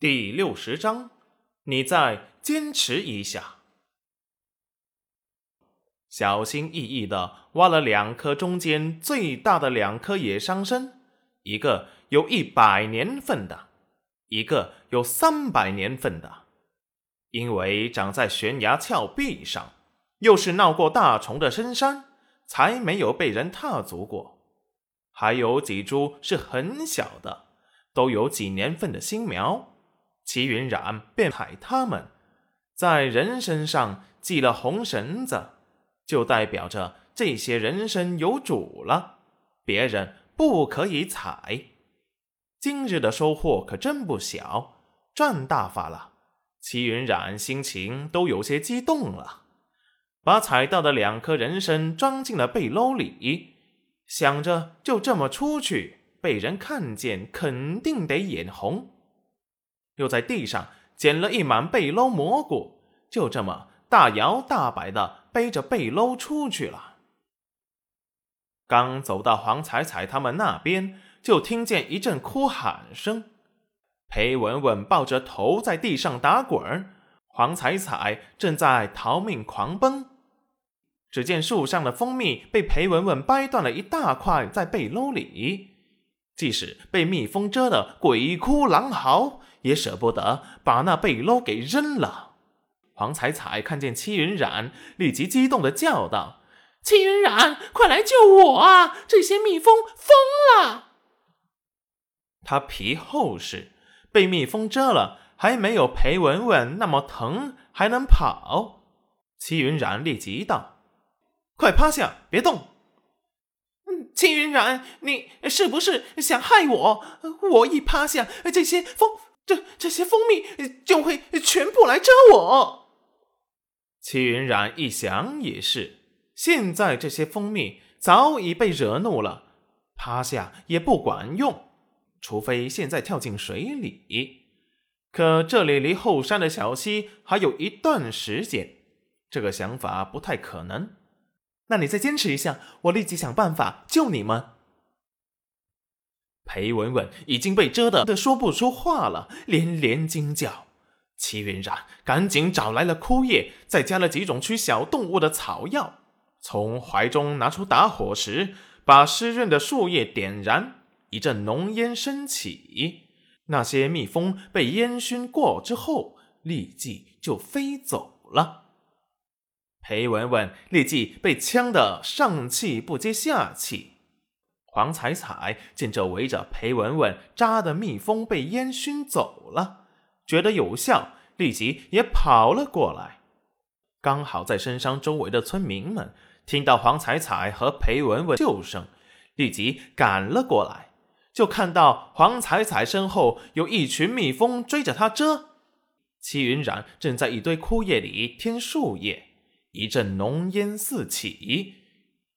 第六十章，你再坚持一下。小心翼翼的挖了两颗中间最大的两颗野桑参，一个有一百年份的，一个有三百年份的。因为长在悬崖峭壁上，又是闹过大虫的深山，才没有被人踏足过。还有几株是很小的，都有几年份的新苗。齐云染便踩他们，在人身上系了红绳子，就代表着这些人参有主了，别人不可以踩。今日的收获可真不小，赚大发了。齐云染心情都有些激动了，把采到的两颗人参装进了背篓里，想着就这么出去，被人看见肯定得眼红。又在地上捡了一满背篓蘑菇，就这么大摇大摆的背着背篓出去了。刚走到黄彩彩他们那边，就听见一阵哭喊声。裴文文抱着头在地上打滚，黄彩彩正在逃命狂奔。只见树上的蜂蜜被裴文文掰断了一大块，在背篓里。即使被蜜蜂蛰得鬼哭狼嚎，也舍不得把那背篓给扔了。黄彩彩看见戚云染，立即激动的叫道：“戚云染，快来救我啊！这些蜜蜂疯了！”他皮厚实，被蜜蜂蛰了，还没有裴文文那么疼，还能跑。戚云染立即道：“快趴下，别动。”戚云染，你是不是想害我？我一趴下，这些蜂这这些蜂蜜就会全部来蛰我。齐云染一想也是，现在这些蜂蜜早已被惹怒了，趴下也不管用，除非现在跳进水里。可这里离后山的小溪还有一段时间，这个想法不太可能。那你再坚持一下，我立即想办法救你们。裴文文已经被蛰得说不出话了，连连惊叫。齐云染赶紧找来了枯叶，再加了几种驱小动物的草药，从怀中拿出打火石，把湿润的树叶点燃，一阵浓烟升起。那些蜜蜂被烟熏过之后，立即就飞走了。裴文文立即被呛得上气不接下气。黄彩彩见这围着裴文文扎的蜜蜂被烟熏走了，觉得有效，立即也跑了过来。刚好在深山周围的村民们听到黄彩彩和裴文文救声，立即赶了过来，就看到黄彩彩身后有一群蜜蜂追着她蛰。齐云染正在一堆枯叶里添树叶。一阵浓烟四起，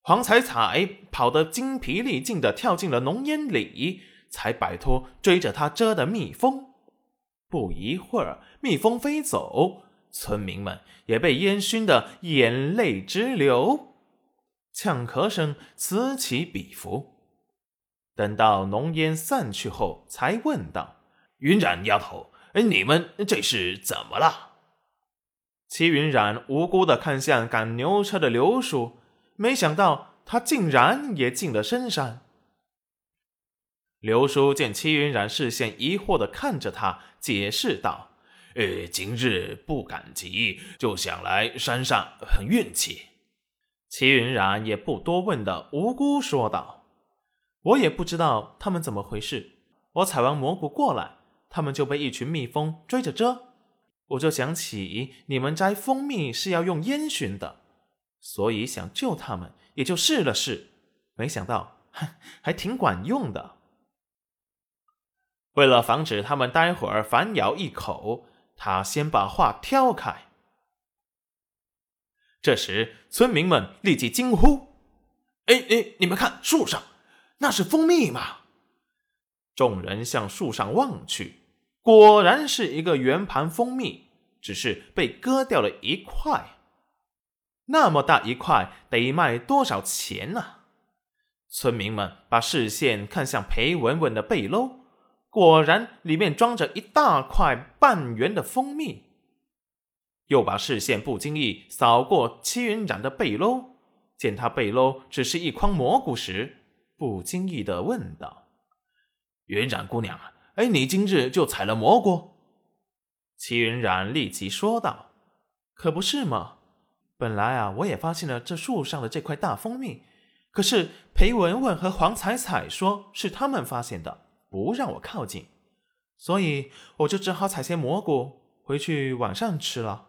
黄彩彩跑得精疲力尽的跳进了浓烟里，才摆脱追着他蛰的蜜蜂。不一会儿，蜜蜂飞走，村民们也被烟熏得眼泪直流，呛咳声此起彼伏。等到浓烟散去后，才问道：“云染丫头，哎你们这是怎么了？”齐云染无辜的看向赶牛车的刘叔，没想到他竟然也进了深山。刘叔见齐云染视线疑惑的看着他，解释道：“呃，今日不赶集，就想来山上很运气。”齐云染也不多问的无辜说道：“我也不知道他们怎么回事，我采完蘑菇过来，他们就被一群蜜蜂追着蛰。”我就想起你们摘蜂蜜是要用烟熏的，所以想救他们，也就试了试，没想到 还挺管用的。为了防止他们待会儿反咬一口，他先把话挑开。这时，村民们立即惊呼：“哎哎，你们看树上，那是蜂蜜吗？”众人向树上望去。果然是一个圆盘蜂蜜，只是被割掉了一块。那么大一块，得卖多少钱呢？村民们把视线看向裴文文的背篓，果然里面装着一大块半圆的蜂蜜。又把视线不经意扫过戚云染的背篓，见他背篓只是一筐蘑菇时，不经意的问道：“云染姑娘，哎，你今日就采了蘑菇？”戚云染立即说道：“可不是嘛！本来啊，我也发现了这树上的这块大蜂蜜，可是裴文文和黄彩彩说是他们发现的，不让我靠近，所以我就只好采些蘑菇回去晚上吃了。”